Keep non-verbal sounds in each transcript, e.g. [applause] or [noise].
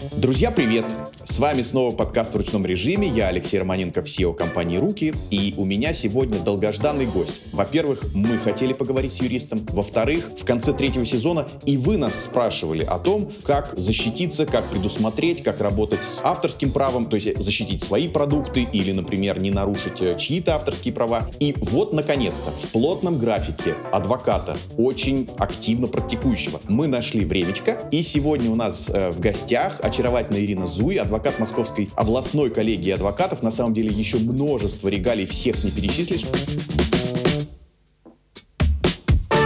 Друзья, привет! С вами снова подкаст в ручном режиме. Я Алексей Романенко, SEO компании «Руки». И у меня сегодня долгожданный гость. Во-первых, мы хотели поговорить с юристом. Во-вторых, в конце третьего сезона и вы нас спрашивали о том, как защититься, как предусмотреть, как работать с авторским правом, то есть защитить свои продукты или, например, не нарушить э, чьи-то авторские права. И вот, наконец-то, в плотном графике адвоката, очень активно практикующего, мы нашли времечко. И сегодня у нас э, в гостях очаровательная Ирина Зуй, адвокат Московской областной коллегии адвокатов. На самом деле еще множество регалий, всех не перечислишь.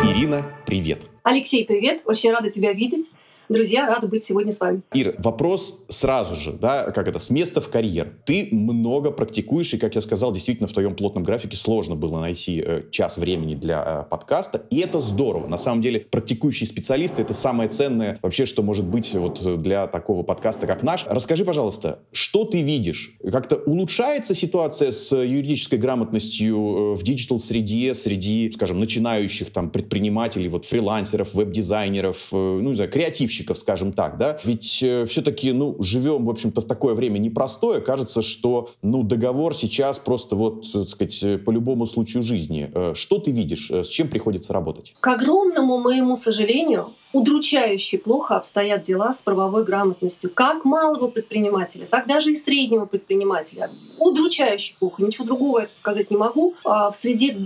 Ирина, привет. Алексей, привет. Очень рада тебя видеть. Друзья, рада быть сегодня с вами. Ира, вопрос сразу же, да, как это, с места в карьер. Ты много практикуешь, и, как я сказал, действительно в твоем плотном графике сложно было найти э, час времени для э, подкаста, и это здорово. На самом деле, практикующие специалисты — это самое ценное вообще, что может быть вот для такого подкаста, как наш. Расскажи, пожалуйста, что ты видишь? Как-то улучшается ситуация с юридической грамотностью э, в digital-среде, среди, скажем, начинающих там предпринимателей, вот фрилансеров, веб-дизайнеров, э, ну, не знаю, креативщиков, заказчиков, скажем так, да, ведь э, все-таки, ну, живем, в общем-то, в такое время непростое, кажется, что, ну, договор сейчас просто вот, так сказать, э, по любому случаю жизни. Э, что ты видишь, э, с чем приходится работать? К огромному моему сожалению, удручающе плохо обстоят дела с правовой грамотностью как малого предпринимателя, так даже и среднего предпринимателя. Удручающе плохо, ничего другого это сказать не могу. А в среде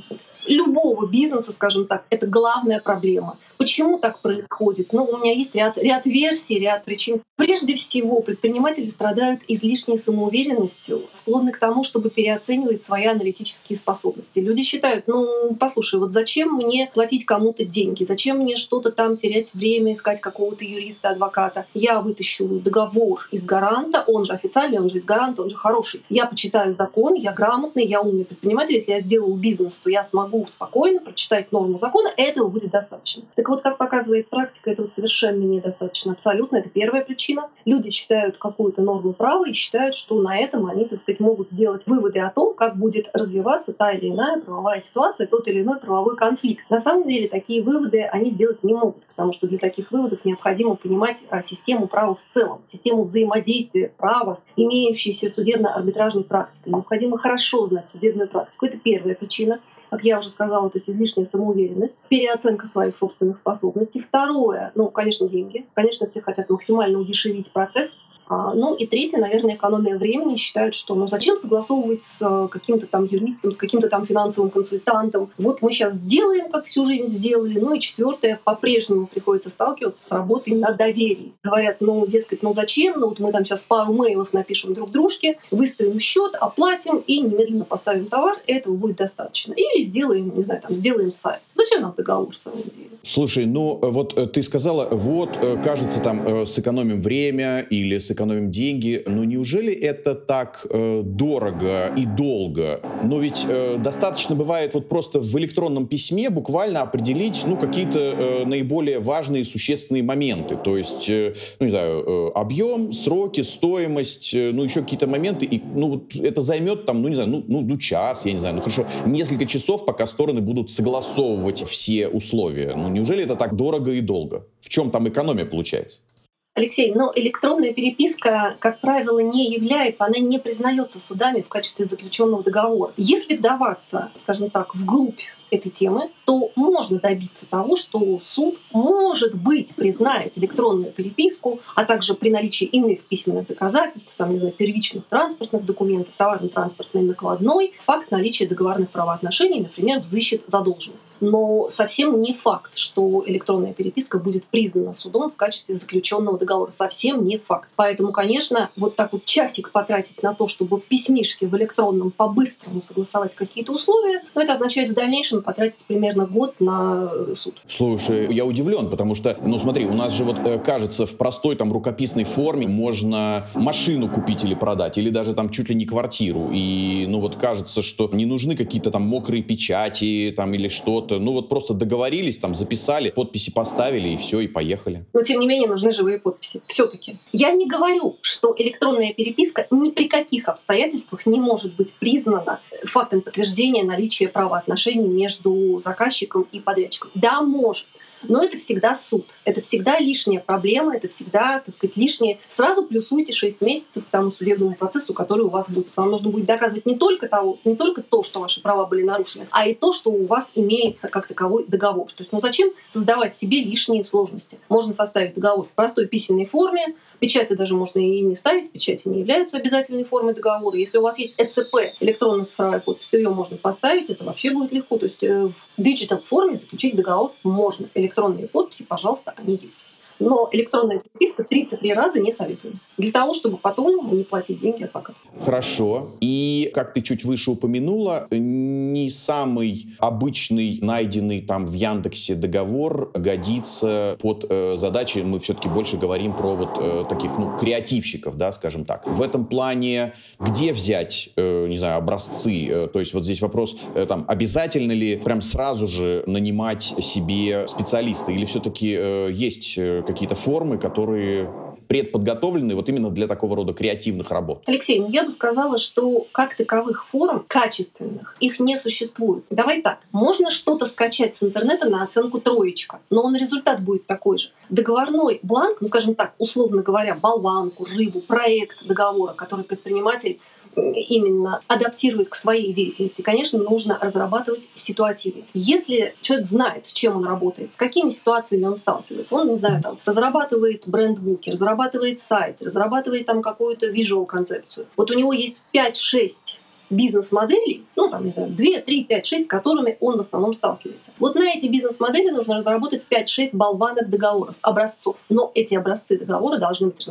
любого бизнеса, скажем так, это главная проблема. Почему так происходит? Ну, у меня есть ряд, ряд версий, ряд причин. Прежде всего, предприниматели страдают излишней самоуверенностью, склонны к тому, чтобы переоценивать свои аналитические способности. Люди считают, ну, послушай, вот зачем мне платить кому-то деньги? Зачем мне что-то там терять время, искать какого-то юриста, адвоката? Я вытащу договор из гаранта, он же официальный, он же из гаранта, он же хороший. Я почитаю закон, я грамотный, я умный предприниматель. Если я сделаю бизнес, то я смогу спокойно прочитать норму закона, этого будет достаточно. Так вот, как показывает практика, этого совершенно недостаточно. Абсолютно. Это первая причина. Люди читают какую-то норму права и считают, что на этом они, так сказать, могут сделать выводы о том, как будет развиваться та или иная правовая ситуация, тот или иной правовой конфликт. На самом деле такие выводы они сделать не могут, потому что для таких выводов необходимо понимать а, систему права в целом, систему взаимодействия права с имеющейся судебно-арбитражной практикой. Необходимо хорошо знать судебную практику. Это первая причина как я уже сказала, то есть излишняя самоуверенность, переоценка своих собственных способностей. Второе, ну, конечно, деньги. Конечно, все хотят максимально удешевить процесс, ну и третье, наверное, экономия времени. Считают, что ну зачем согласовывать с э, каким-то там юристом, с каким-то там финансовым консультантом. Вот мы сейчас сделаем, как всю жизнь сделали. Ну и четвертое, по-прежнему приходится сталкиваться с работой на доверии. Говорят, ну, дескать, ну зачем? Ну вот мы там сейчас пару мейлов напишем друг дружке, выставим счет, оплатим и немедленно поставим товар, этого будет достаточно. Или сделаем, не знаю, там, сделаем сайт. Зачем нам договор, в самом деле? Слушай, ну вот э, ты сказала, вот, э, кажется, там сэкономим время или сэкономим сэкономим деньги. Но неужели это так э, дорого и долго? Но ведь э, достаточно бывает вот просто в электронном письме буквально определить ну, какие-то э, наиболее важные существенные моменты. То есть, э, ну не знаю, э, объем, сроки, стоимость, э, ну еще какие-то моменты. И ну, вот это займет там, ну не знаю, ну, ну, ну час, я не знаю, ну хорошо, несколько часов, пока стороны будут согласовывать все условия. Ну неужели это так дорого и долго? В чем там экономия получается? Алексей, но электронная переписка, как правило, не является, она не признается судами в качестве заключенного договора. Если вдаваться, скажем так, вглубь этой темы, то можно добиться того, что суд, может быть, признает электронную переписку, а также при наличии иных письменных доказательств, там, не знаю, первичных транспортных документов, товарно-транспортной накладной, факт наличия договорных правоотношений, например, взыщет задолженность. Но совсем не факт, что электронная переписка будет признана судом в качестве заключенного договора. Совсем не факт. Поэтому, конечно, вот так вот часик потратить на то, чтобы в письмишке в электронном по-быстрому согласовать какие-то условия, но это означает в дальнейшем нужно потратить примерно год на э, суд. Слушай, я удивлен, потому что, ну смотри, у нас же вот э, кажется в простой там рукописной форме можно машину купить или продать, или даже там чуть ли не квартиру. И ну вот кажется, что не нужны какие-то там мокрые печати там или что-то. Ну вот просто договорились, там записали, подписи поставили и все, и поехали. Но тем не менее нужны живые подписи. Все-таки. Я не говорю, что электронная переписка ни при каких обстоятельствах не может быть признана фактом подтверждения наличия правоотношений между между заказчиком и подрядчиком? Да, может. Но это всегда суд. Это всегда лишняя проблема, это всегда, так сказать, лишнее. Сразу плюсуйте 6 месяцев к тому судебному процессу, который у вас будет. Вам нужно будет доказывать не только, того, не только то, что ваши права были нарушены, а и то, что у вас имеется как таковой договор. То есть, ну зачем создавать себе лишние сложности? Можно составить договор в простой письменной форме, Печати даже можно и не ставить, печати не являются обязательной формой договора. Если у вас есть ЭЦП, электронная цифровая подпись, то ее можно поставить, это вообще будет легко. То есть э, в digital форме заключить договор можно. Электронные подписи, пожалуйста, они есть но электронная переписка 33 раза не советую. Для того, чтобы потом не платить деньги адвокату. Хорошо. И, как ты чуть выше упомянула, не самый обычный найденный там в Яндексе договор годится под э, задачи, мы все-таки больше говорим про вот э, таких, ну, креативщиков, да, скажем так. В этом плане где взять, э, не знаю, образцы? Э, то есть вот здесь вопрос, э, там, обязательно ли прям сразу же нанимать себе специалиста? Или все-таки э, есть э, какие-то формы, которые предподготовлены вот именно для такого рода креативных работ? Алексей, ну я бы сказала, что как таковых форм качественных их не существует. Давай так, можно что-то скачать с интернета на оценку троечка, но он результат будет такой же. Договорной бланк, ну скажем так, условно говоря, болванку, рыбу, проект договора, который предприниматель именно адаптирует к своей деятельности, конечно, нужно разрабатывать ситуативы. Если человек знает, с чем он работает, с какими ситуациями он сталкивается, он, не знаю, там, разрабатывает бренд-буки, разрабатывает сайт, разрабатывает там какую-то visual концепцию. Вот у него есть 5-6 бизнес-моделей, ну, там, не знаю, 2, 3, 5, 6, с которыми он в основном сталкивается. Вот на эти бизнес-модели нужно разработать 5-6 болванок договоров, образцов. Но эти образцы договора должны быть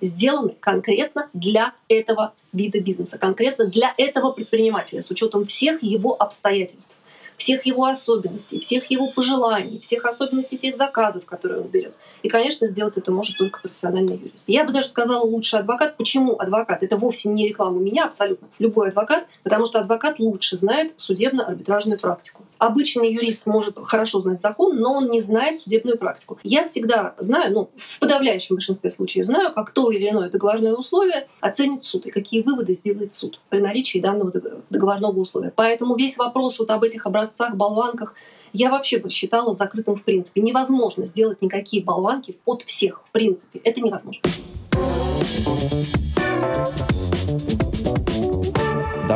сделаны конкретно для этого вида бизнеса, конкретно для этого предпринимателя, с учетом всех его обстоятельств всех его особенностей, всех его пожеланий, всех особенностей тех заказов, которые он берет. И, конечно, сделать это может только профессиональный юрист. Я бы даже сказала лучше адвокат. Почему адвокат? Это вовсе не реклама меня, абсолютно. Любой адвокат, потому что адвокат лучше знает судебно-арбитражную практику. Обычный юрист может хорошо знать закон, но он не знает судебную практику. Я всегда знаю, ну, в подавляющем большинстве случаев знаю, как то или иное договорное условие оценит суд и какие выводы сделает суд при наличии данного договорного условия. Поэтому весь вопрос вот об этих образцах, болванках, я вообще считала закрытым в принципе. Невозможно сделать никакие болванки от всех. В принципе, это невозможно.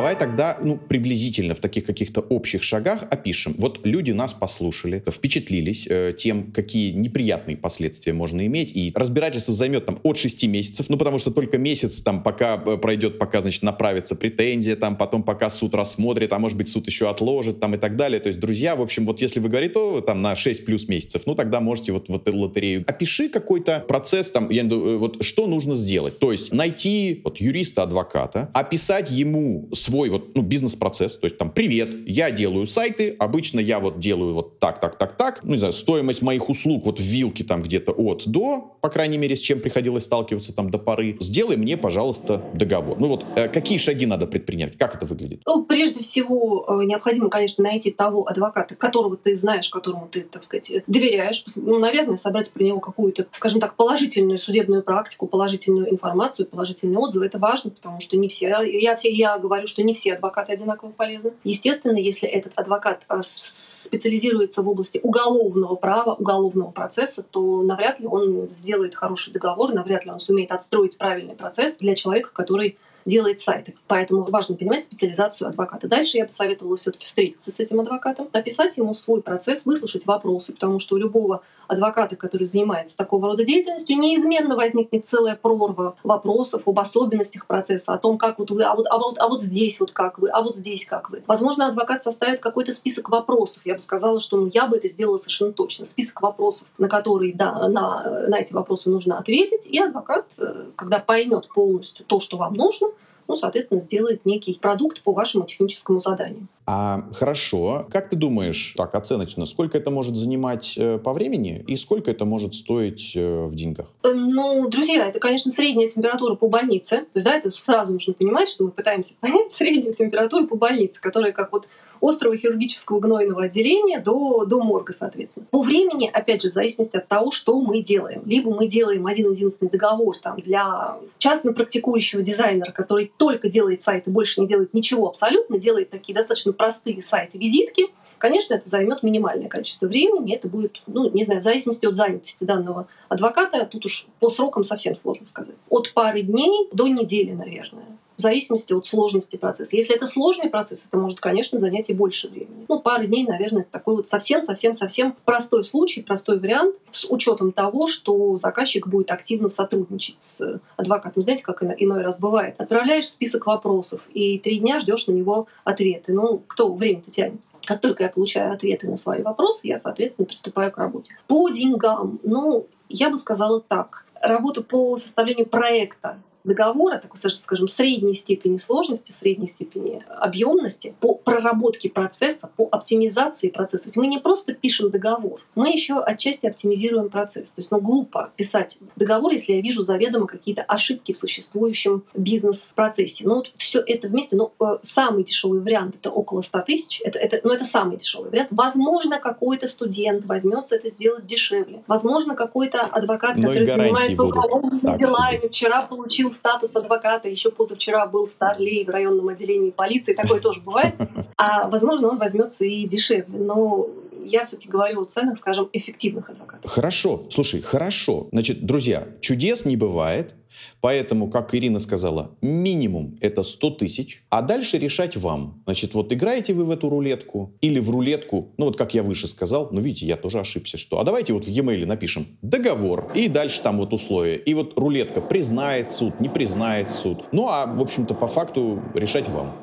Давай тогда, ну, приблизительно в таких каких-то общих шагах опишем. Вот люди нас послушали, впечатлились э, тем, какие неприятные последствия можно иметь, и разбирательство займет там от 6 месяцев, ну, потому что только месяц там пока э, пройдет, пока, значит, направится претензия, там, потом пока суд рассмотрит, а может быть суд еще отложит, там, и так далее. То есть, друзья, в общем, вот если вы говорите, то там на 6 плюс месяцев, ну, тогда можете вот, вот лотерею. Опиши какой-то процесс, там, я, э, вот что нужно сделать. То есть, найти вот юриста, адвоката, описать ему свой вот, ну, бизнес-процесс. То есть там, привет, я делаю сайты, обычно я вот делаю вот так, так, так, так. Ну, не знаю, стоимость моих услуг вот в вилке там где-то от до, по крайней мере, с чем приходилось сталкиваться там до поры. Сделай мне, пожалуйста, договор. Ну вот, э, какие шаги надо предпринять? Как это выглядит? Ну, прежде всего, э, необходимо, конечно, найти того адвоката, которого ты знаешь, которому ты, так сказать, доверяешь. Ну, наверное, собрать про него какую-то, скажем так, положительную судебную практику, положительную информацию, положительные отзывы. Это важно, потому что не все. Я, все, я говорю, что не все адвокаты одинаково полезны. Естественно, если этот адвокат э, специализируется в области уголовного права, уголовного процесса, то навряд ли он сделает хороший договор, навряд ли он сумеет отстроить правильный процесс для человека, который делает сайты. Поэтому важно понимать специализацию адвоката. Дальше я бы советовала все-таки встретиться с этим адвокатом, написать ему свой процесс, выслушать вопросы, потому что у любого адвоката, который занимается такого рода деятельностью, неизменно возникнет целая прорва вопросов об особенностях процесса, о том, как вот вы, а вот, а вот, а вот здесь вот как вы, а вот здесь как вы. Возможно, адвокат составит какой-то список вопросов. Я бы сказала, что ну, я бы это сделала совершенно точно. Список вопросов, на которые да, на, на эти вопросы нужно ответить, и адвокат, э, когда поймет полностью то, что вам нужно, ну, соответственно, сделает некий продукт по вашему техническому заданию. А хорошо, как ты думаешь, так оценочно, сколько это может занимать э, по времени и сколько это может стоить э, в деньгах? Э, ну, друзья, это, конечно, средняя температура по больнице. То есть, да, это сразу нужно понимать, что мы пытаемся понять [laughs] среднюю температуру по больнице, которая как вот острого хирургического гнойного отделения до, до морга, соответственно. По времени, опять же, в зависимости от того, что мы делаем. Либо мы делаем один-единственный договор там, для частно практикующего дизайнера, который только делает сайт и больше не делает ничего абсолютно, делает такие достаточно простые сайты-визитки, Конечно, это займет минимальное количество времени, это будет, ну, не знаю, в зависимости от занятости данного адвоката, тут уж по срокам совсем сложно сказать. От пары дней до недели, наверное в зависимости от сложности процесса. Если это сложный процесс, это может, конечно, занять и больше времени. Ну, пары дней, наверное, это такой вот совсем-совсем-совсем простой случай, простой вариант, с учетом того, что заказчик будет активно сотрудничать с адвокатом. Знаете, как иной раз бывает? Отправляешь список вопросов, и три дня ждешь на него ответы. Ну, кто время-то тянет? Как только я получаю ответы на свои вопросы, я, соответственно, приступаю к работе. По деньгам, ну, я бы сказала так. Работа по составлению проекта договора, такой, скажем, средней степени сложности, средней степени объемности по проработке процесса, по оптимизации процесса. Ведь мы не просто пишем договор, мы еще отчасти оптимизируем процесс. То есть, ну, глупо писать договор, если я вижу заведомо какие-то ошибки в существующем бизнес-процессе. Ну, вот все это вместе, ну, э, самый дешевый вариант это около 100 тысяч, это, это, ну, это самый дешевый вариант. Возможно, какой-то студент возьмется это сделать дешевле. Возможно, какой-то адвокат, Но который занимается уголовными делами, вчера получил статус адвоката, еще позавчера был старлей в районном отделении полиции, такое тоже бывает. А возможно, он возьмется и дешевле. Но я все-таки говорю о ценах, скажем, эффективных адвокатов. Хорошо, слушай, хорошо. Значит, друзья, чудес не бывает. Поэтому, как Ирина сказала, минимум это 100 тысяч, а дальше решать вам. Значит, вот играете вы в эту рулетку или в рулетку, ну вот как я выше сказал, ну видите, я тоже ошибся, что. А давайте вот в e-mail напишем договор и дальше там вот условия. И вот рулетка признает суд, не признает суд. Ну а, в общем-то, по факту решать вам.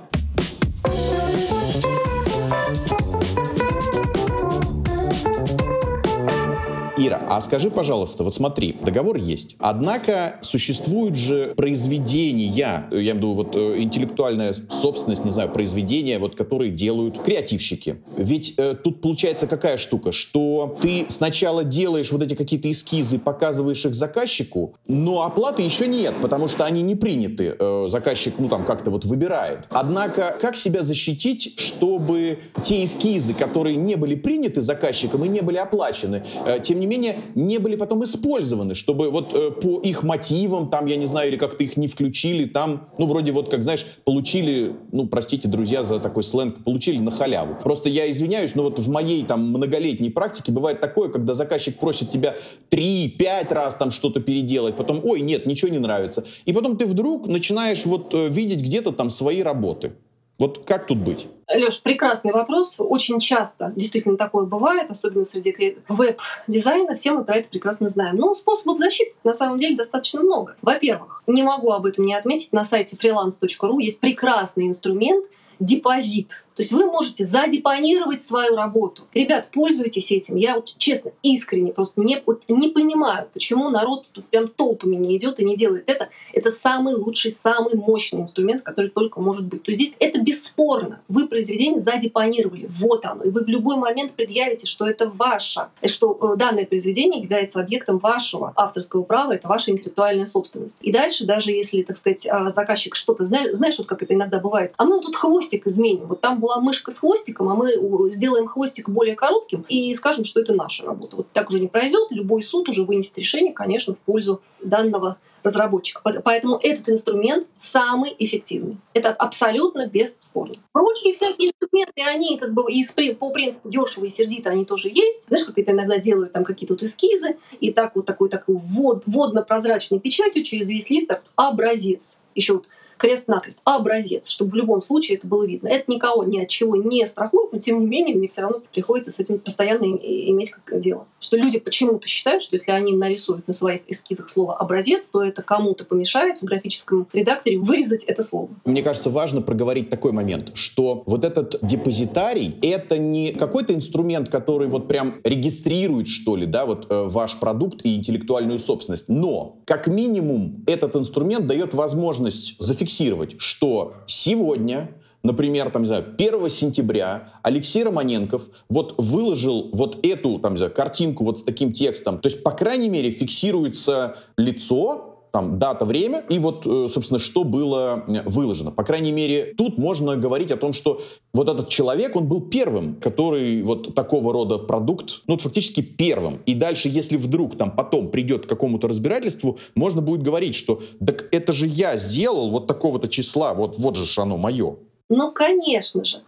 Ира, а скажи, пожалуйста, вот смотри, договор есть. Однако существуют же произведения, я имею в виду вот э, интеллектуальная собственность, не знаю, произведения, вот которые делают креативщики. Ведь э, тут получается какая штука, что ты сначала делаешь вот эти какие-то эскизы, показываешь их заказчику, но оплаты еще нет, потому что они не приняты. Э, заказчик, ну там как-то вот выбирает. Однако, как себя защитить, чтобы те эскизы, которые не были приняты заказчиком и не были оплачены, э, тем не не менее, не были потом использованы, чтобы вот э, по их мотивам, там, я не знаю, или как-то их не включили, там, ну, вроде вот, как, знаешь, получили, ну, простите, друзья, за такой сленг, получили на халяву. Просто я извиняюсь, но вот в моей там многолетней практике бывает такое, когда заказчик просит тебя 3-5 раз там что-то переделать, потом, ой, нет, ничего не нравится. И потом ты вдруг начинаешь вот э, видеть где-то там свои работы. Вот как тут быть? Леш, прекрасный вопрос. Очень часто действительно такое бывает, особенно среди веб-дизайна. Все мы про это прекрасно знаем. Но способов защиты на самом деле достаточно много. Во-первых, не могу об этом не отметить, на сайте freelance.ru есть прекрасный инструмент депозит то есть вы можете задепонировать свою работу. Ребят, пользуйтесь этим. Я вот честно, искренне просто не, вот, не понимаю, почему народ прям толпами не идет и не делает это. Это самый лучший, самый мощный инструмент, который только может быть. То есть здесь это бесспорно. Вы произведение задепонировали. Вот оно. И вы в любой момент предъявите, что это ваше, что э, данное произведение является объектом вашего авторского права, это ваша интеллектуальная собственность. И дальше, даже если, так сказать, а, заказчик что-то, знаешь, знаешь вот как это иногда бывает, а мы вот тут хвостик изменим, вот там была мышка с хвостиком, а мы сделаем хвостик более коротким и скажем, что это наша работа. Вот так уже не произойдет. Любой суд уже вынесет решение, конечно, в пользу данного разработчика. Поэтому этот инструмент самый эффективный. Это абсолютно бесспорно. Прочие всякие инструменты, они как бы из, по принципу дешево и сердито, они тоже есть. Знаешь, как это иногда делают там какие-то вот эскизы, и так вот такой такой вод, водно-прозрачной печатью через весь лист образец. Еще вот крест-накрест, образец, чтобы в любом случае это было видно. Это никого ни от чего не страхует, но тем не менее мне все равно приходится с этим постоянно иметь как дело. Что люди почему-то считают, что если они нарисуют на своих эскизах слово «образец», то это кому-то помешает в графическом редакторе вырезать это слово. Мне кажется, важно проговорить такой момент, что вот этот депозитарий — это не какой-то инструмент, который вот прям регистрирует, что ли, да, вот э, ваш продукт и интеллектуальную собственность, но как минимум этот инструмент дает возможность зафиксировать зафиксировать, что сегодня например, там, не знаю, 1 сентября Алексей Романенков вот выложил вот эту, там, не знаю, картинку вот с таким текстом. То есть, по крайней мере, фиксируется лицо, там дата, время и вот, э, собственно, что было э, выложено. По крайней мере, тут можно говорить о том, что вот этот человек, он был первым, который вот такого рода продукт, ну, фактически первым. И дальше, если вдруг там потом придет к какому-то разбирательству, можно будет говорить, что так это же я сделал вот такого-то числа, вот, вот же оно мое. Ну, конечно же.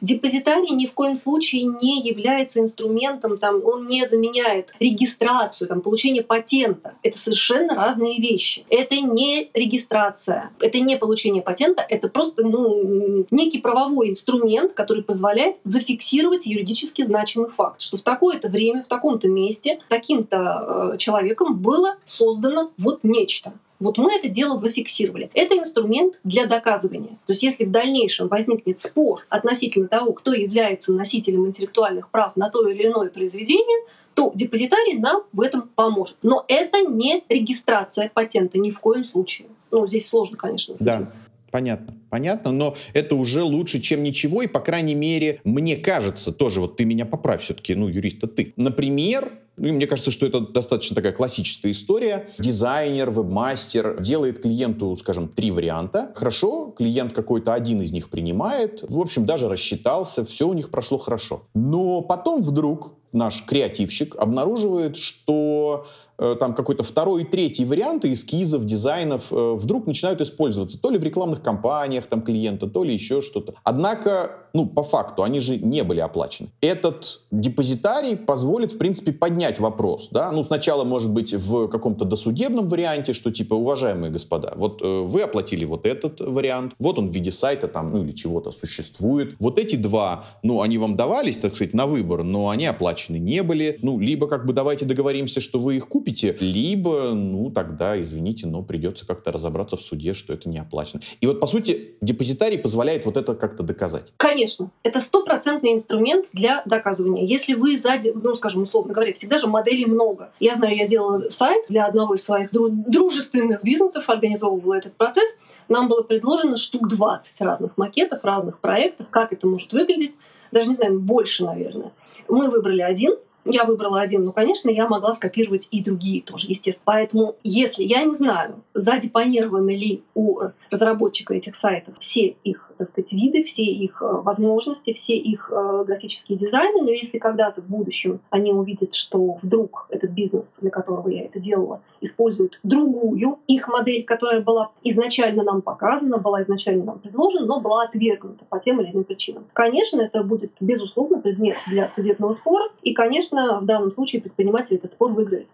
Депозитарий ни в коем случае не является инструментом, там, он не заменяет регистрацию, там, получение патента. Это совершенно разные вещи. Это не регистрация, это не получение патента, это просто ну, некий правовой инструмент, который позволяет зафиксировать юридически значимый факт, что в такое-то время, в таком-то месте, таким-то э, человеком было создано вот нечто. Вот мы это дело зафиксировали. Это инструмент для доказывания. То есть если в дальнейшем возникнет спор относительно того, кто является носителем интеллектуальных прав на то или иное произведение, то депозитарий нам в этом поможет. Но это не регистрация патента ни в коем случае. Ну, здесь сложно, конечно, с да. этим. Понятно, понятно, но это уже лучше, чем ничего, и, по крайней мере, мне кажется, тоже вот ты меня поправь все-таки, ну, юрист ты. Например, ну, и мне кажется, что это достаточно такая классическая история. Дизайнер, вебмастер делает клиенту, скажем, три варианта. Хорошо, клиент какой-то один из них принимает. В общем, даже рассчитался, все у них прошло хорошо. Но потом вдруг наш креативщик обнаруживает, что там какой-то второй и третий варианты эскизов, дизайнов э, вдруг начинают использоваться то ли в рекламных кампаниях там клиента, то ли еще что-то. Однако, ну, по факту, они же не были оплачены. Этот депозитарий позволит, в принципе, поднять вопрос, да, ну, сначала, может быть, в каком-то досудебном варианте, что типа, уважаемые господа, вот э, вы оплатили вот этот вариант, вот он в виде сайта там, ну, или чего-то существует. Вот эти два, ну, они вам давались, так сказать, на выбор, но они оплачены не были. Ну, либо как бы давайте договоримся, что вы их купите, купите, либо, ну, тогда, извините, но придется как-то разобраться в суде, что это не оплачено. И вот, по сути, депозитарий позволяет вот это как-то доказать. Конечно. Это стопроцентный инструмент для доказывания. Если вы сзади, ну, скажем, условно говоря, всегда же моделей много. Я знаю, я делала сайт для одного из своих дружественных бизнесов, организовывала этот процесс. Нам было предложено штук 20 разных макетов, разных проектов, как это может выглядеть. Даже не знаю, больше, наверное. Мы выбрали один, я выбрала один, но, конечно, я могла скопировать и другие тоже, естественно. Поэтому, если я не знаю, задепонированы ли у разработчика этих сайтов все их так сказать, виды, все их э, возможности, все их э, графические дизайны. Но если когда-то в будущем они увидят, что вдруг этот бизнес, для которого я это делала, использует другую их модель, которая была изначально нам показана, была изначально нам предложена, но была отвергнута по тем или иным причинам. Конечно, это будет, безусловно, предмет для судебного спора. И, конечно, в данном случае предприниматель этот спор выиграет.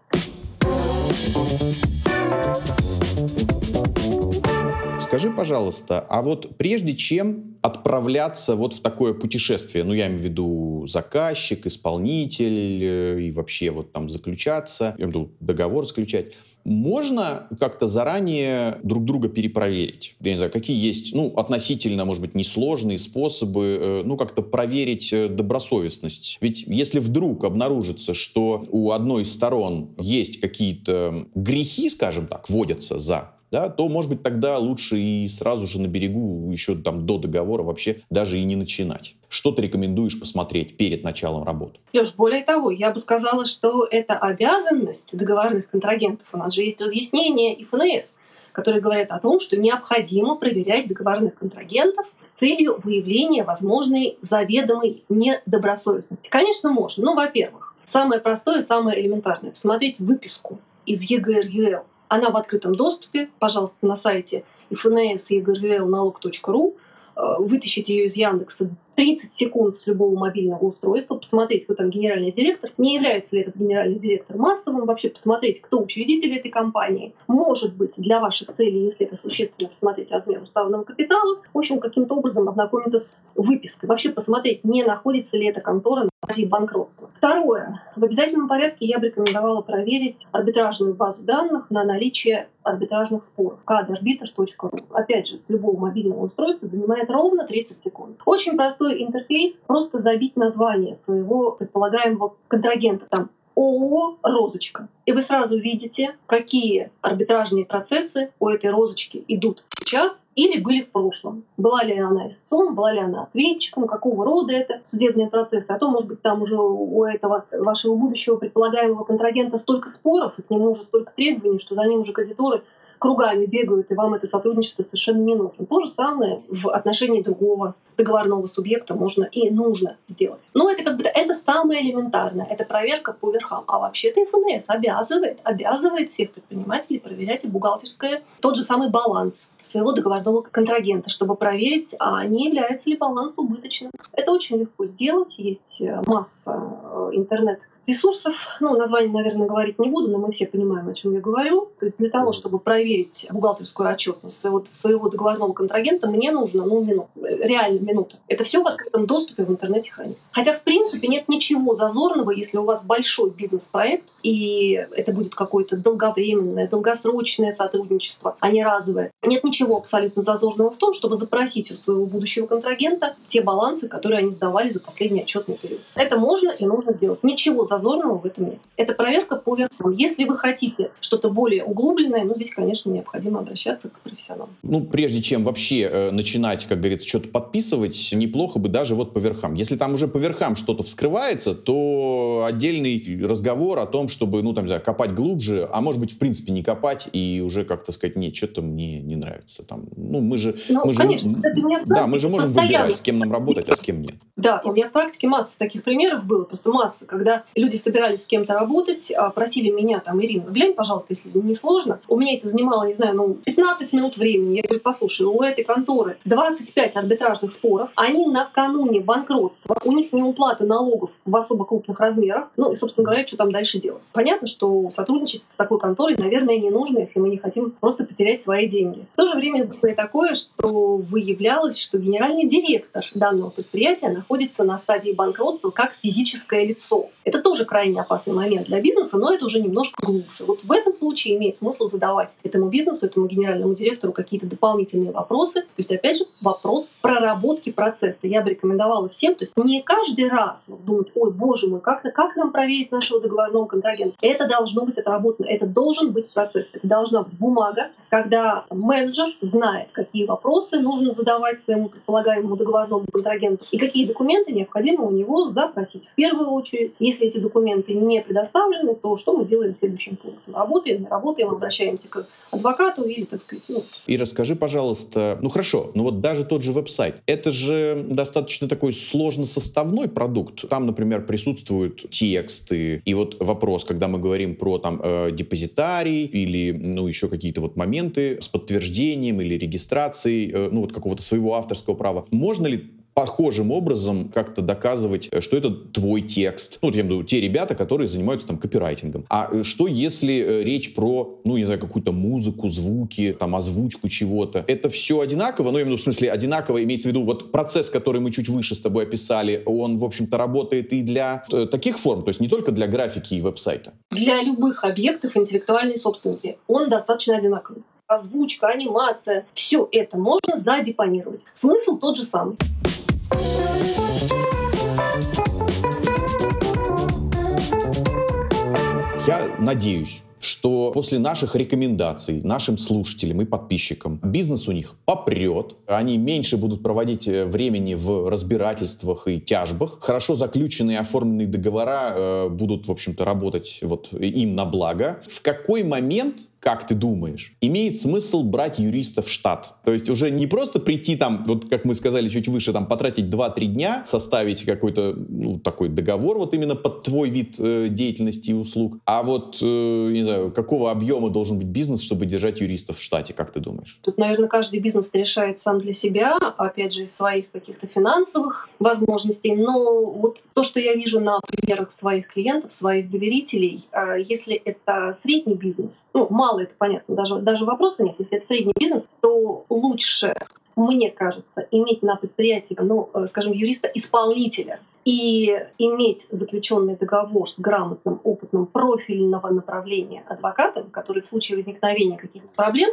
Скажи, пожалуйста, а вот прежде чем отправляться вот в такое путешествие, ну, я имею в виду заказчик, исполнитель э, и вообще вот там заключаться, я имею в виду договор заключать, можно как-то заранее друг друга перепроверить? Я не знаю, какие есть, ну, относительно, может быть, несложные способы, э, ну, как-то проверить э, добросовестность. Ведь если вдруг обнаружится, что у одной из сторон есть какие-то грехи, скажем так, вводятся за да, то, может быть, тогда лучше и сразу же на берегу, еще там до договора вообще даже и не начинать. Что ты рекомендуешь посмотреть перед началом работы? Леш, более того, я бы сказала, что это обязанность договорных контрагентов. У нас же есть разъяснение и ФНС, которые говорят о том, что необходимо проверять договорных контрагентов с целью выявления возможной заведомой недобросовестности. Конечно, можно. Ну, во-первых, самое простое, самое элементарное — посмотреть выписку из ЕГРЮЛ она в открытом доступе. Пожалуйста, на сайте fns налог.ру э, вытащить ее из Яндекса 30 секунд с любого мобильного устройства, посмотреть, кто там генеральный директор, не является ли этот генеральный директор массовым, вообще посмотреть, кто учредитель этой компании. Может быть, для ваших целей, если это существенно, посмотреть размер уставного капитала. В общем, каким-то образом ознакомиться с выпиской. Вообще посмотреть, не находится ли эта контора стадии банкротства. Второе. В обязательном порядке я бы рекомендовала проверить арбитражную базу данных на наличие арбитражных споров. kdarbitr.ru. Опять же, с любого мобильного устройства занимает ровно 30 секунд. Очень простой интерфейс, просто забить название своего предполагаемого контрагента. Там ООО «Розочка». И вы сразу видите, какие арбитражные процессы у этой розочки идут сейчас или были в прошлом. Была ли она истцом, была ли она ответчиком, какого рода это судебные процессы. А то, может быть, там уже у этого вашего будущего предполагаемого контрагента столько споров, и к нему уже столько требований, что за ним уже кредиторы кругами бегают, и вам это сотрудничество совершенно не нужно. То же самое в отношении другого договорного субъекта можно и нужно сделать. Но это как бы это самое элементарное, это проверка по верхам. А вообще-то ФНС обязывает, обязывает всех предпринимателей проверять бухгалтерское тот же самый баланс своего договорного контрагента, чтобы проверить, а не является ли баланс убыточным. Это очень легко сделать, есть масса э, интернет ресурсов, ну, название, наверное, говорить не буду, но мы все понимаем, о чем я говорю. То есть для того, чтобы проверить бухгалтерскую отчетность своего, своего договорного контрагента, мне нужно, ну, минут, реально минута. Это все в открытом доступе в интернете хранится. Хотя, в принципе, нет ничего зазорного, если у вас большой бизнес-проект, и это будет какое-то долговременное, долгосрочное сотрудничество, а не разовое. Нет ничего абсолютно зазорного в том, чтобы запросить у своего будущего контрагента те балансы, которые они сдавали за последний отчетный период. Это можно и нужно сделать. Ничего зазорного зазорного в этом нет. Это проверка по верхам. Если вы хотите что-то более углубленное, ну, здесь, конечно, необходимо обращаться к профессионалам. Ну, прежде чем вообще э, начинать, как говорится, что-то подписывать, неплохо бы даже вот по верхам. Если там уже по верхам что-то вскрывается, то отдельный разговор о том, чтобы, ну, там, не знаю, копать глубже, а может быть, в принципе, не копать и уже как-то сказать, нет, что-то мне не нравится. Там, ну, мы же... Ну, мы конечно, же, кстати, у меня Да, мы же можем постоянно... выбирать, с кем нам работать, а с кем нет. Да, у меня в практике масса таких примеров было, просто масса, когда люди люди собирались с кем-то работать, а, просили меня, там, Ирина, глянь, пожалуйста, если не сложно. У меня это занимало, не знаю, ну, 15 минут времени. Я говорю, послушай, у этой конторы 25 арбитражных споров, они накануне банкротства, у них не уплата налогов в особо крупных размерах, ну и, собственно говоря, что там дальше делать. Понятно, что сотрудничать с такой конторой, наверное, не нужно, если мы не хотим просто потерять свои деньги. В то же время было и такое, что выявлялось, что генеральный директор данного предприятия находится на стадии банкротства как физическое лицо. Это тоже крайне опасный момент для бизнеса, но это уже немножко глубже. Вот в этом случае имеет смысл задавать этому бизнесу, этому генеральному директору какие-то дополнительные вопросы. То есть, опять же, вопрос проработки процесса. Я бы рекомендовала всем, то есть не каждый раз думать, ой, боже мой, как, как нам проверить нашего договорного контрагента? Это должно быть отработано, это должен быть процесс, это должна быть бумага, когда менеджер знает, какие вопросы нужно задавать своему предполагаемому договорному контрагенту и какие документы необходимо у него запросить. В первую очередь, если эти документы не предоставлены, то что мы делаем следующим пунктом? Работаем, не работаем, обращаемся к адвокату или, так сказать, ну. И расскажи, пожалуйста, ну хорошо, ну вот даже тот же веб-сайт, это же достаточно такой сложно-составной продукт. Там, например, присутствуют тексты, и вот вопрос, когда мы говорим про там э, депозитарий или, ну, еще какие-то вот моменты с подтверждением или регистрацией, э, ну, вот какого-то своего авторского права, можно ли похожим образом как-то доказывать, э, что это твой текст. Ну, вот я имею в виду те ребята, которые занимаются там копирайтингом. А э, что если э, речь про, ну, не знаю, какую-то музыку, звуки, там, озвучку чего-то? Это все одинаково? Ну, именно в смысле одинаково имеется в виду вот процесс, который мы чуть выше с тобой описали, он, в общем-то, работает и для таких форм, то есть не только для графики и веб-сайта? Для любых объектов интеллектуальной собственности он достаточно одинаковый озвучка, анимация, все это можно задепонировать. Смысл тот же самый. Я надеюсь, что после наших рекомендаций нашим слушателям и подписчикам бизнес у них попрет, они меньше будут проводить э, времени в разбирательствах и тяжбах, хорошо заключенные оформленные договора э, будут, в общем-то, работать вот им на благо. В какой момент как ты думаешь, имеет смысл брать юриста в штат? То есть уже не просто прийти там, вот как мы сказали чуть выше, там потратить 2-3 дня, составить какой-то ну, такой договор вот именно под твой вид э, деятельности и услуг, а вот, э, знаю, какого объема должен быть бизнес, чтобы держать юристов в штате, как ты думаешь? Тут, наверное, каждый бизнес решает сам для себя, опять же, из своих каких-то финансовых возможностей, но вот то, что я вижу на примерах своих клиентов, своих доверителей, э, если это средний бизнес, ну, мало это понятно, даже, даже вопроса нет. Если это средний бизнес, то лучше, мне кажется, иметь на предприятии, ну, э, скажем, юриста-исполнителя и иметь заключенный договор с грамотным, опытным профильного направления адвокатом, который в случае возникновения каких-то проблем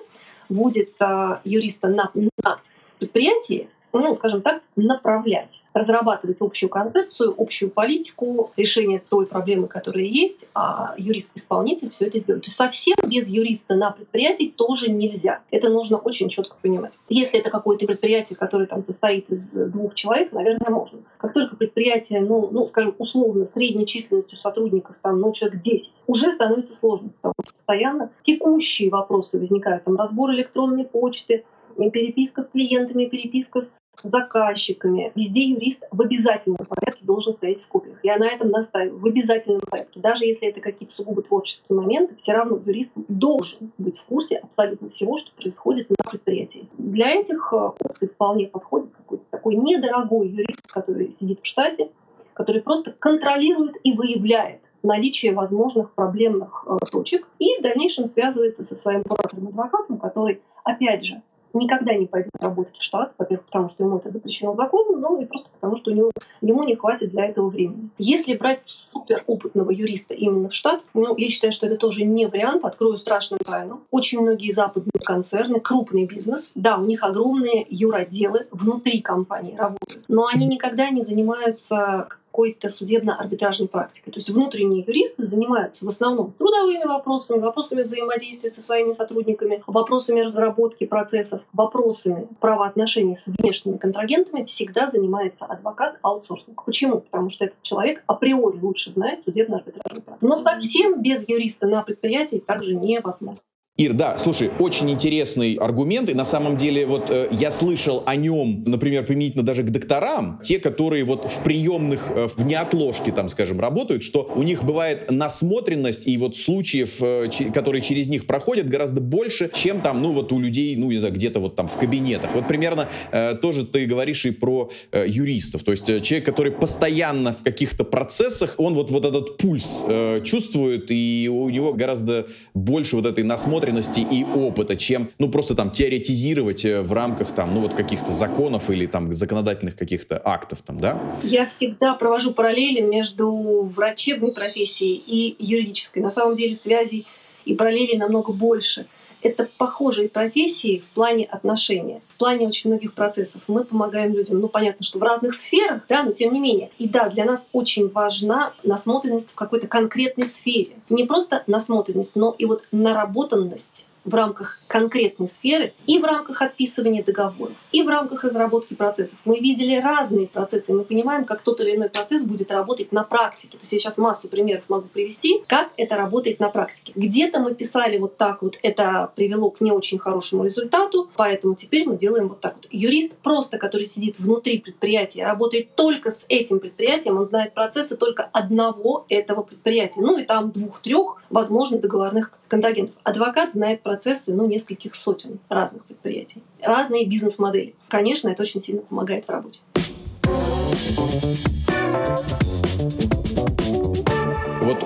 будет а, юриста на, на предприятии ну, скажем так, направлять, разрабатывать общую концепцию, общую политику, решение той проблемы, которая есть, а юрист-исполнитель все это сделает. То есть совсем без юриста на предприятии тоже нельзя. Это нужно очень четко понимать. Если это какое-то предприятие, которое там состоит из двух человек, наверное, можно. Как только предприятие, ну, ну скажем, условно, средней численностью сотрудников, там, ну, человек 10, уже становится сложно, потому что постоянно текущие вопросы возникают, там, разбор электронной почты, переписка с клиентами, переписка с заказчиками. Везде юрист в обязательном порядке должен стоять в копиях. Я на этом настаиваю. В обязательном порядке. Даже если это какие-то сугубо творческие моменты, все равно юрист должен быть в курсе абсолютно всего, что происходит на предприятии. Для этих э, опций вполне подходит какой-то такой недорогой юрист, который сидит в штате, который просто контролирует и выявляет наличие возможных проблемных э, точек и в дальнейшем связывается со своим куратором-адвокатом, который, опять же, никогда не пойдет работать в штат, во-первых, потому что ему это запрещено законом, но и просто потому, что у него, ему не хватит для этого времени. Если брать супер опытного юриста именно в штат, ну, я считаю, что это тоже не вариант, открою страшную тайну. Очень многие западные концерны, крупный бизнес, да, у них огромные юротделы внутри компании работают, но они никогда не занимаются какой-то судебно-арбитражной практикой. То есть внутренние юристы занимаются в основном трудовыми вопросами, вопросами взаимодействия со своими сотрудниками, вопросами разработки процессов, вопросами правоотношений с внешними контрагентами всегда занимается адвокат аутсорсинг. Почему? Потому что этот человек априори лучше знает судебно-арбитражную практику. Но совсем без юриста на предприятии также невозможно. Ир, да, слушай, очень интересный аргумент, и на самом деле вот э, я слышал о нем, например, применительно даже к докторам, те, которые вот в приемных, э, в неотложке, там, скажем, работают, что у них бывает насмотренность и вот случаев, э, ч- которые через них проходят, гораздо больше, чем там, ну вот у людей, ну не знаю, где-то вот там в кабинетах. Вот примерно э, тоже ты говоришь и про э, юристов, то есть э, человек, который постоянно в каких-то процессах, он вот, вот этот пульс э, чувствует, и у него гораздо больше вот этой насмотренности насмотренности и опыта, чем, ну, просто там теоретизировать э, в рамках там, ну, вот каких-то законов или там законодательных каких-то актов там, да? Я всегда провожу параллели между врачебной профессией и юридической. На самом деле связей и параллелей намного больше. Это похожие профессии в плане отношения, в плане очень многих процессов. Мы помогаем людям, ну понятно, что в разных сферах, да, но тем не менее. И да, для нас очень важна насмотренность в какой-то конкретной сфере. Не просто насмотренность, но и вот наработанность в рамках конкретной сферы и в рамках отписывания договоров, и в рамках разработки процессов. Мы видели разные процессы, и мы понимаем, как тот или иной процесс будет работать на практике. То есть я сейчас массу примеров могу привести, как это работает на практике. Где-то мы писали вот так вот, это привело к не очень хорошему результату, поэтому теперь мы делаем вот так вот. Юрист просто, который сидит внутри предприятия, работает только с этим предприятием, он знает процессы только одного этого предприятия, ну и там двух-трех, возможно, договорных контрагентов. Адвокат знает процессы, ну, нескольких сотен разных предприятий, разные бизнес-модели. Конечно, это очень сильно помогает в работе.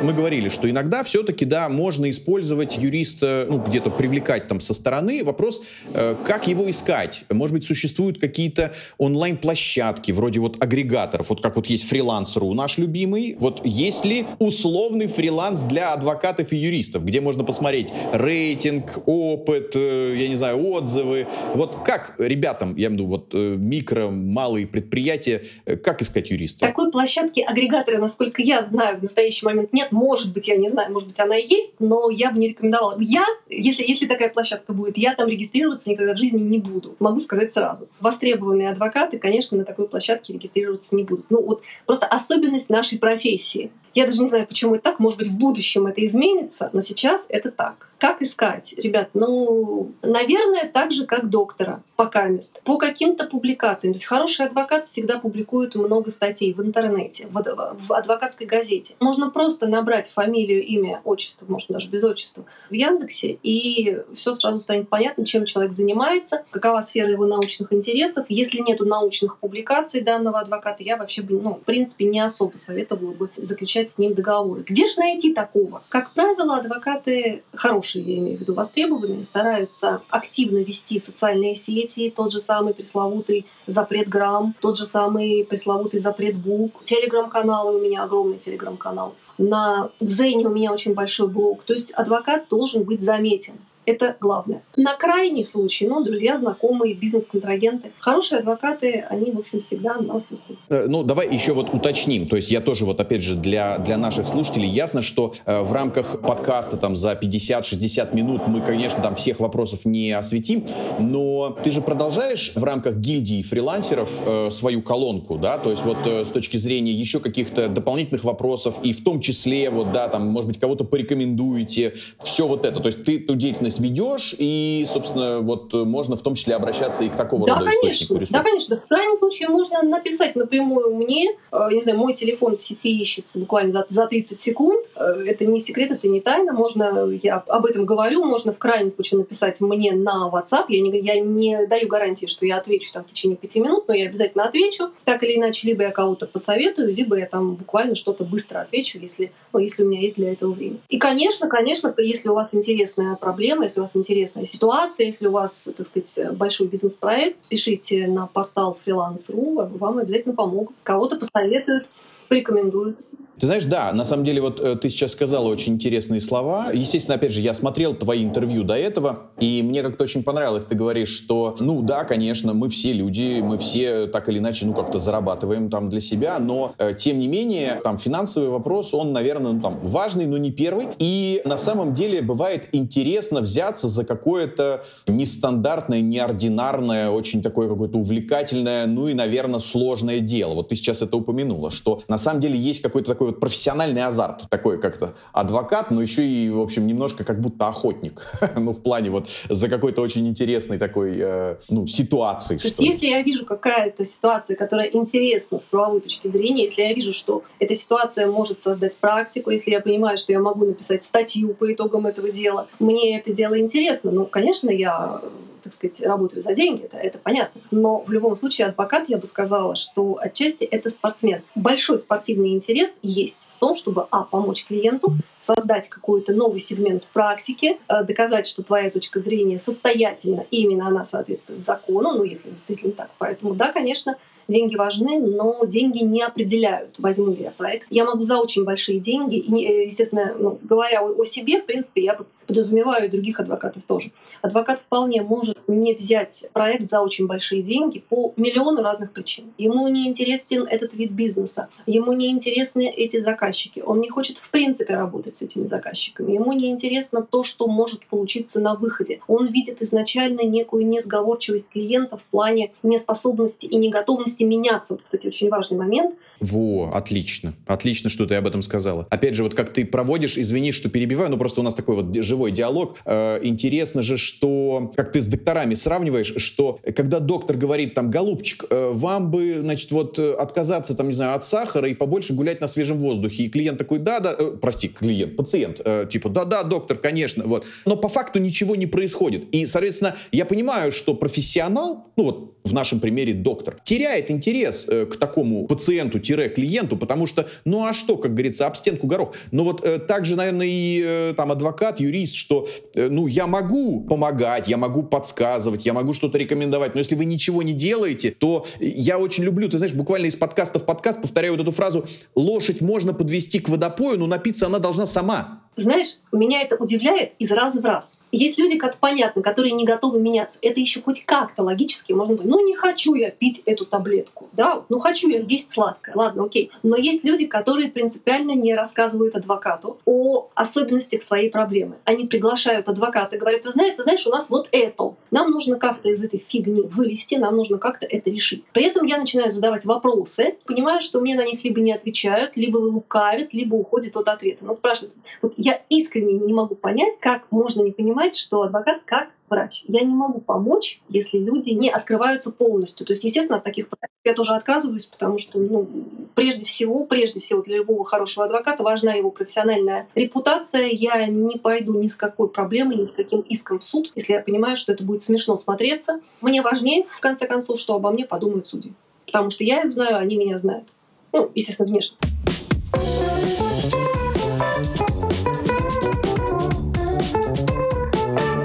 Мы говорили, что иногда все-таки, да, можно использовать юриста, ну, где-то привлекать там со стороны. Вопрос, э, как его искать? Может быть, существуют какие-то онлайн-площадки, вроде вот агрегаторов, вот как вот есть фрилансеру наш любимый. Вот есть ли условный фриланс для адвокатов и юристов, где можно посмотреть рейтинг, опыт, э, я не знаю, отзывы. Вот как ребятам, я имею в виду, вот э, микро, малые предприятия, э, как искать юриста? Такой площадки агрегатора, насколько я знаю, в настоящий момент нет. Может быть, я не знаю, может быть, она и есть, но я бы не рекомендовала. Я, если, если такая площадка будет, я там регистрироваться никогда в жизни не буду. Могу сказать сразу. Востребованные адвокаты, конечно, на такой площадке регистрироваться не будут. Ну вот просто особенность нашей профессии. Я даже не знаю, почему это так. Может быть, в будущем это изменится, но сейчас это так. Как искать? Ребят, ну, наверное, так же, как доктора, пока мест. По каким-то публикациям. То есть хороший адвокат всегда публикует много статей в интернете, в, в адвокатской газете. Можно просто набрать фамилию, имя, отчество, можно даже без отчества, в Яндексе, и все сразу станет понятно, чем человек занимается, какова сфера его научных интересов. Если нету научных публикаций данного адвоката, я вообще бы, ну, в принципе, не особо советовала бы заключать с ним договоры. Где же найти такого? Как правило, адвокаты хорошие, я имею в виду востребованные, стараются активно вести социальные сети, тот же самый пресловутый запрет грамм, тот же самый пресловутый запрет бук, телеграм-каналы, у меня огромный телеграм-канал. На Зене у меня очень большой блог. То есть адвокат должен быть заметен. Это главное. На крайний случай, ну, друзья, знакомые, бизнес-контрагенты. Хорошие адвокаты, они, в общем, всегда на слуху. Э, ну, давай еще вот уточним. То есть я тоже вот, опять же, для, для наших слушателей ясно, что э, в рамках подкаста там за 50-60 минут мы, конечно, там всех вопросов не осветим, но ты же продолжаешь в рамках гильдии фрилансеров э, свою колонку, да, то есть вот э, с точки зрения еще каких-то дополнительных вопросов и в том числе вот, да, там, может быть, кого-то порекомендуете, все вот это. То есть ты эту деятельность ведешь и, собственно, вот можно в том числе обращаться и к такого да, рода конечно, источнику ресурсов. Да, конечно. В крайнем случае можно написать напрямую мне. Э, не знаю, мой телефон в сети ищется буквально за, за 30 секунд. Э, это не секрет, это не тайна. Можно, я об этом говорю, можно в крайнем случае написать мне на WhatsApp. Я не, я не даю гарантии, что я отвечу там в течение пяти минут, но я обязательно отвечу. Так или иначе, либо я кого-то посоветую, либо я там буквально что-то быстро отвечу, если, ну, если у меня есть для этого время. И, конечно, конечно, если у вас интересная проблема, если у вас интересная ситуация, если у вас, так сказать, большой бизнес-проект, пишите на портал freelance.ru, вам обязательно помогут. Кого-то посоветуют, порекомендуют. Ты знаешь, да, на самом деле, вот э, ты сейчас сказала очень интересные слова. Естественно, опять же, я смотрел твои интервью до этого, и мне как-то очень понравилось, ты говоришь, что, ну да, конечно, мы все люди, мы все так или иначе, ну как-то зарабатываем там для себя, но э, тем не менее, там финансовый вопрос, он, наверное, ну, там важный, но не первый. И на самом деле бывает интересно взяться за какое-то нестандартное, неординарное, очень такое какое-то увлекательное, ну и, наверное, сложное дело. Вот ты сейчас это упомянула, что на самом деле есть какой-то такой вот профессиональный азарт, такой как-то адвокат, но еще и, в общем, немножко как будто охотник, [laughs] ну, в плане вот за какой-то очень интересной такой, э, ну, ситуации. То есть, если я вижу какая-то ситуация, которая интересна с правовой точки зрения, если я вижу, что эта ситуация может создать практику, если я понимаю, что я могу написать статью по итогам этого дела, мне это дело интересно, ну, конечно, я так сказать, работаю за деньги, это, это понятно. Но в любом случае адвокат, я бы сказала, что отчасти это спортсмен. Большой спортивный интерес есть в том, чтобы, а, помочь клиенту, создать какой-то новый сегмент практики, э, доказать, что твоя точка зрения состоятельна, и именно она соответствует закону, ну, если действительно так. Поэтому, да, конечно, деньги важны, но деньги не определяют, возьму ли я проект. Я могу за очень большие деньги, и, э, естественно, ну, говоря о, о себе, в принципе, я подразумеваю и других адвокатов тоже. Адвокат вполне может не взять проект за очень большие деньги по миллиону разных причин. Ему не интересен этот вид бизнеса, ему не интересны эти заказчики, он не хочет в принципе работать с этими заказчиками, ему не интересно то, что может получиться на выходе. Он видит изначально некую несговорчивость клиента в плане неспособности и неготовности меняться. Кстати, очень важный момент — во, отлично. Отлично, что ты об этом сказала. Опять же, вот как ты проводишь, извини, что перебиваю, но просто у нас такой вот живой диалог. Э, интересно же, что, как ты с докторами сравниваешь, что когда доктор говорит там, голубчик, э, вам бы, значит, вот э, отказаться там, не знаю, от сахара и побольше гулять на свежем воздухе. И клиент такой, да-да, э, прости, клиент, пациент, э, типа, да-да, доктор, конечно, вот. Но по факту ничего не происходит. И, соответственно, я понимаю, что профессионал, ну вот в нашем примере доктор, теряет интерес э, к такому пациенту, клиенту, потому что, ну а что, как говорится, об стенку горох. Но вот э, также, наверное, и э, там адвокат, юрист, что, э, ну, я могу помогать, я могу подсказывать, я могу что-то рекомендовать, но если вы ничего не делаете, то я очень люблю, ты знаешь, буквально из подкаста в подкаст повторяю вот эту фразу, лошадь можно подвести к водопою, но напиться она должна сама. Знаешь, меня это удивляет из раза в раз. Есть люди, как понятно, которые не готовы меняться. Это еще хоть как-то логически можно быть. Ну, не хочу я пить эту таблетку, да, ну, хочу я есть сладкое, ладно, окей. Но есть люди, которые принципиально не рассказывают адвокату о особенностях своей проблемы. Они приглашают адвоката и говорят, ты знаешь, ты знаешь, у нас вот это. Нам нужно как-то из этой фигни вылезти, нам нужно как-то это решить. При этом я начинаю задавать вопросы, понимаю, что мне на них либо не отвечают, либо лукавят, либо уходят от ответа. Но спрашивается, вот я искренне не могу понять, как можно не понимать, понимать, что адвокат как врач. Я не могу помочь, если люди не открываются полностью. То есть, естественно, от таких я тоже отказываюсь, потому что, ну, прежде всего, прежде всего для любого хорошего адвоката важна его профессиональная репутация. Я не пойду ни с какой проблемой, ни с каким иском в суд, если я понимаю, что это будет смешно смотреться. Мне важнее, в конце концов, что обо мне подумают судьи. Потому что я их знаю, они меня знают. Ну, естественно, внешне.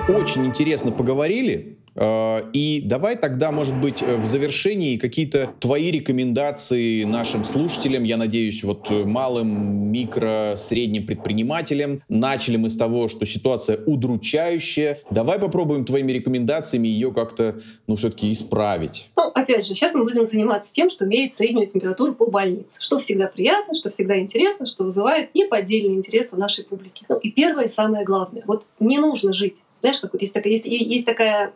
Очень интересно поговорили. Э, и давай тогда, может быть, в завершении какие-то твои рекомендации нашим слушателям, я надеюсь, вот малым, микро, средним предпринимателям. Начали мы с того, что ситуация удручающая. Давай попробуем твоими рекомендациями ее как-то, ну, все-таки исправить. Ну, опять же, сейчас мы будем заниматься тем, что меряет среднюю температуру по больнице, что всегда приятно, что всегда интересно, что вызывает неподдельный интерес у нашей публики. Ну и первое самое главное, вот не нужно жить. Знаешь, как вот есть такая, есть, есть такая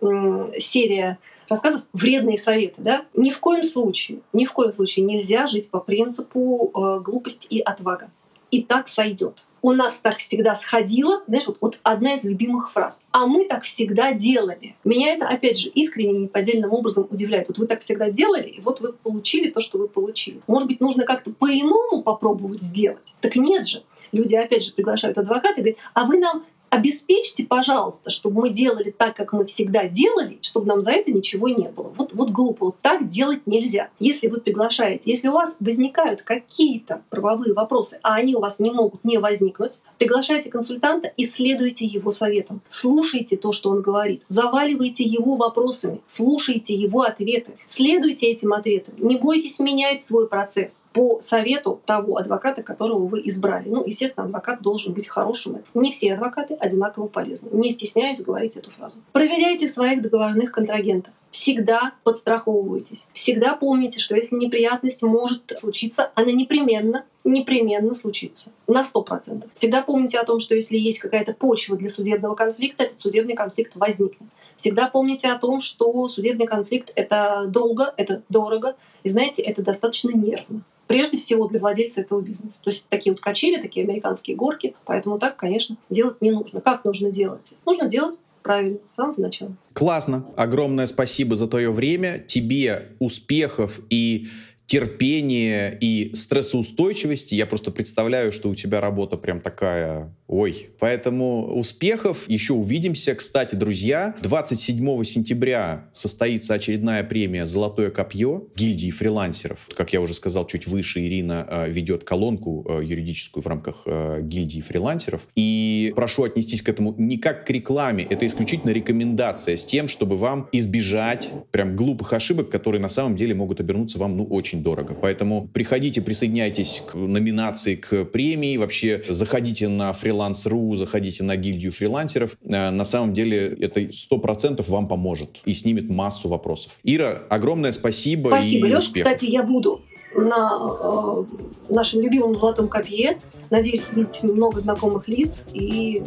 серия рассказов «Вредные советы». Да? Ни в коем случае, ни в коем случае нельзя жить по принципу э, глупость и отвага. И так сойдет у нас так всегда сходило, знаешь, вот, вот одна из любимых фраз. А мы так всегда делали. Меня это, опять же, искренне неподдельным образом удивляет. Вот вы так всегда делали, и вот вы получили то, что вы получили. Может быть, нужно как-то по-иному попробовать сделать? Так нет же. Люди, опять же, приглашают адвоката и говорят, а вы нам обеспечьте, пожалуйста, чтобы мы делали так, как мы всегда делали, чтобы нам за это ничего не было. Вот, вот глупо, вот так делать нельзя. Если вы приглашаете, если у вас возникают какие-то правовые вопросы, а они у вас не могут не возникнуть, приглашайте консультанта и следуйте его советам. Слушайте то, что он говорит, заваливайте его вопросами, слушайте его ответы, следуйте этим ответам. Не бойтесь менять свой процесс по совету того адвоката, которого вы избрали. Ну, естественно, адвокат должен быть хорошим. Не все адвокаты одинаково полезны. Не стесняюсь говорить эту фразу. Проверяйте своих договорных контрагентов. Всегда подстраховывайтесь. Всегда помните, что если неприятность может случиться, она непременно, непременно случится. На сто процентов. Всегда помните о том, что если есть какая-то почва для судебного конфликта, этот судебный конфликт возникнет. Всегда помните о том, что судебный конфликт — это долго, это дорого, и знаете, это достаточно нервно прежде всего для владельца этого бизнеса. То есть такие вот качели, такие американские горки, поэтому так, конечно, делать не нужно. Как нужно делать? Нужно делать правильно, с самого начала. Классно. Огромное спасибо за твое время. Тебе успехов и терпения и стрессоустойчивости. Я просто представляю, что у тебя работа прям такая Ой, поэтому успехов, еще увидимся. Кстати, друзья, 27 сентября состоится очередная премия «Золотое копье» гильдии фрилансеров. Как я уже сказал, чуть выше Ирина э, ведет колонку э, юридическую в рамках э, гильдии фрилансеров. И прошу отнестись к этому не как к рекламе, это исключительно рекомендация с тем, чтобы вам избежать прям глупых ошибок, которые на самом деле могут обернуться вам ну очень дорого. Поэтому приходите, присоединяйтесь к номинации, к премии, вообще заходите на фрилансер фриланс.ру, заходите на гильдию фрилансеров. Э, на самом деле это 100% вам поможет и снимет массу вопросов. Ира, огромное спасибо. Спасибо, Леш. Кстати, я буду на э, нашем любимом золотом копье. Надеюсь, видеть много знакомых лиц и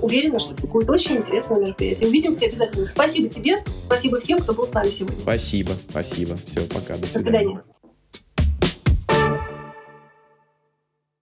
уверена, что это будет очень интересное мероприятие. Увидимся обязательно. Спасибо тебе, спасибо всем, кто был с нами сегодня. Спасибо, спасибо. Все, пока. До свидания. До свидания.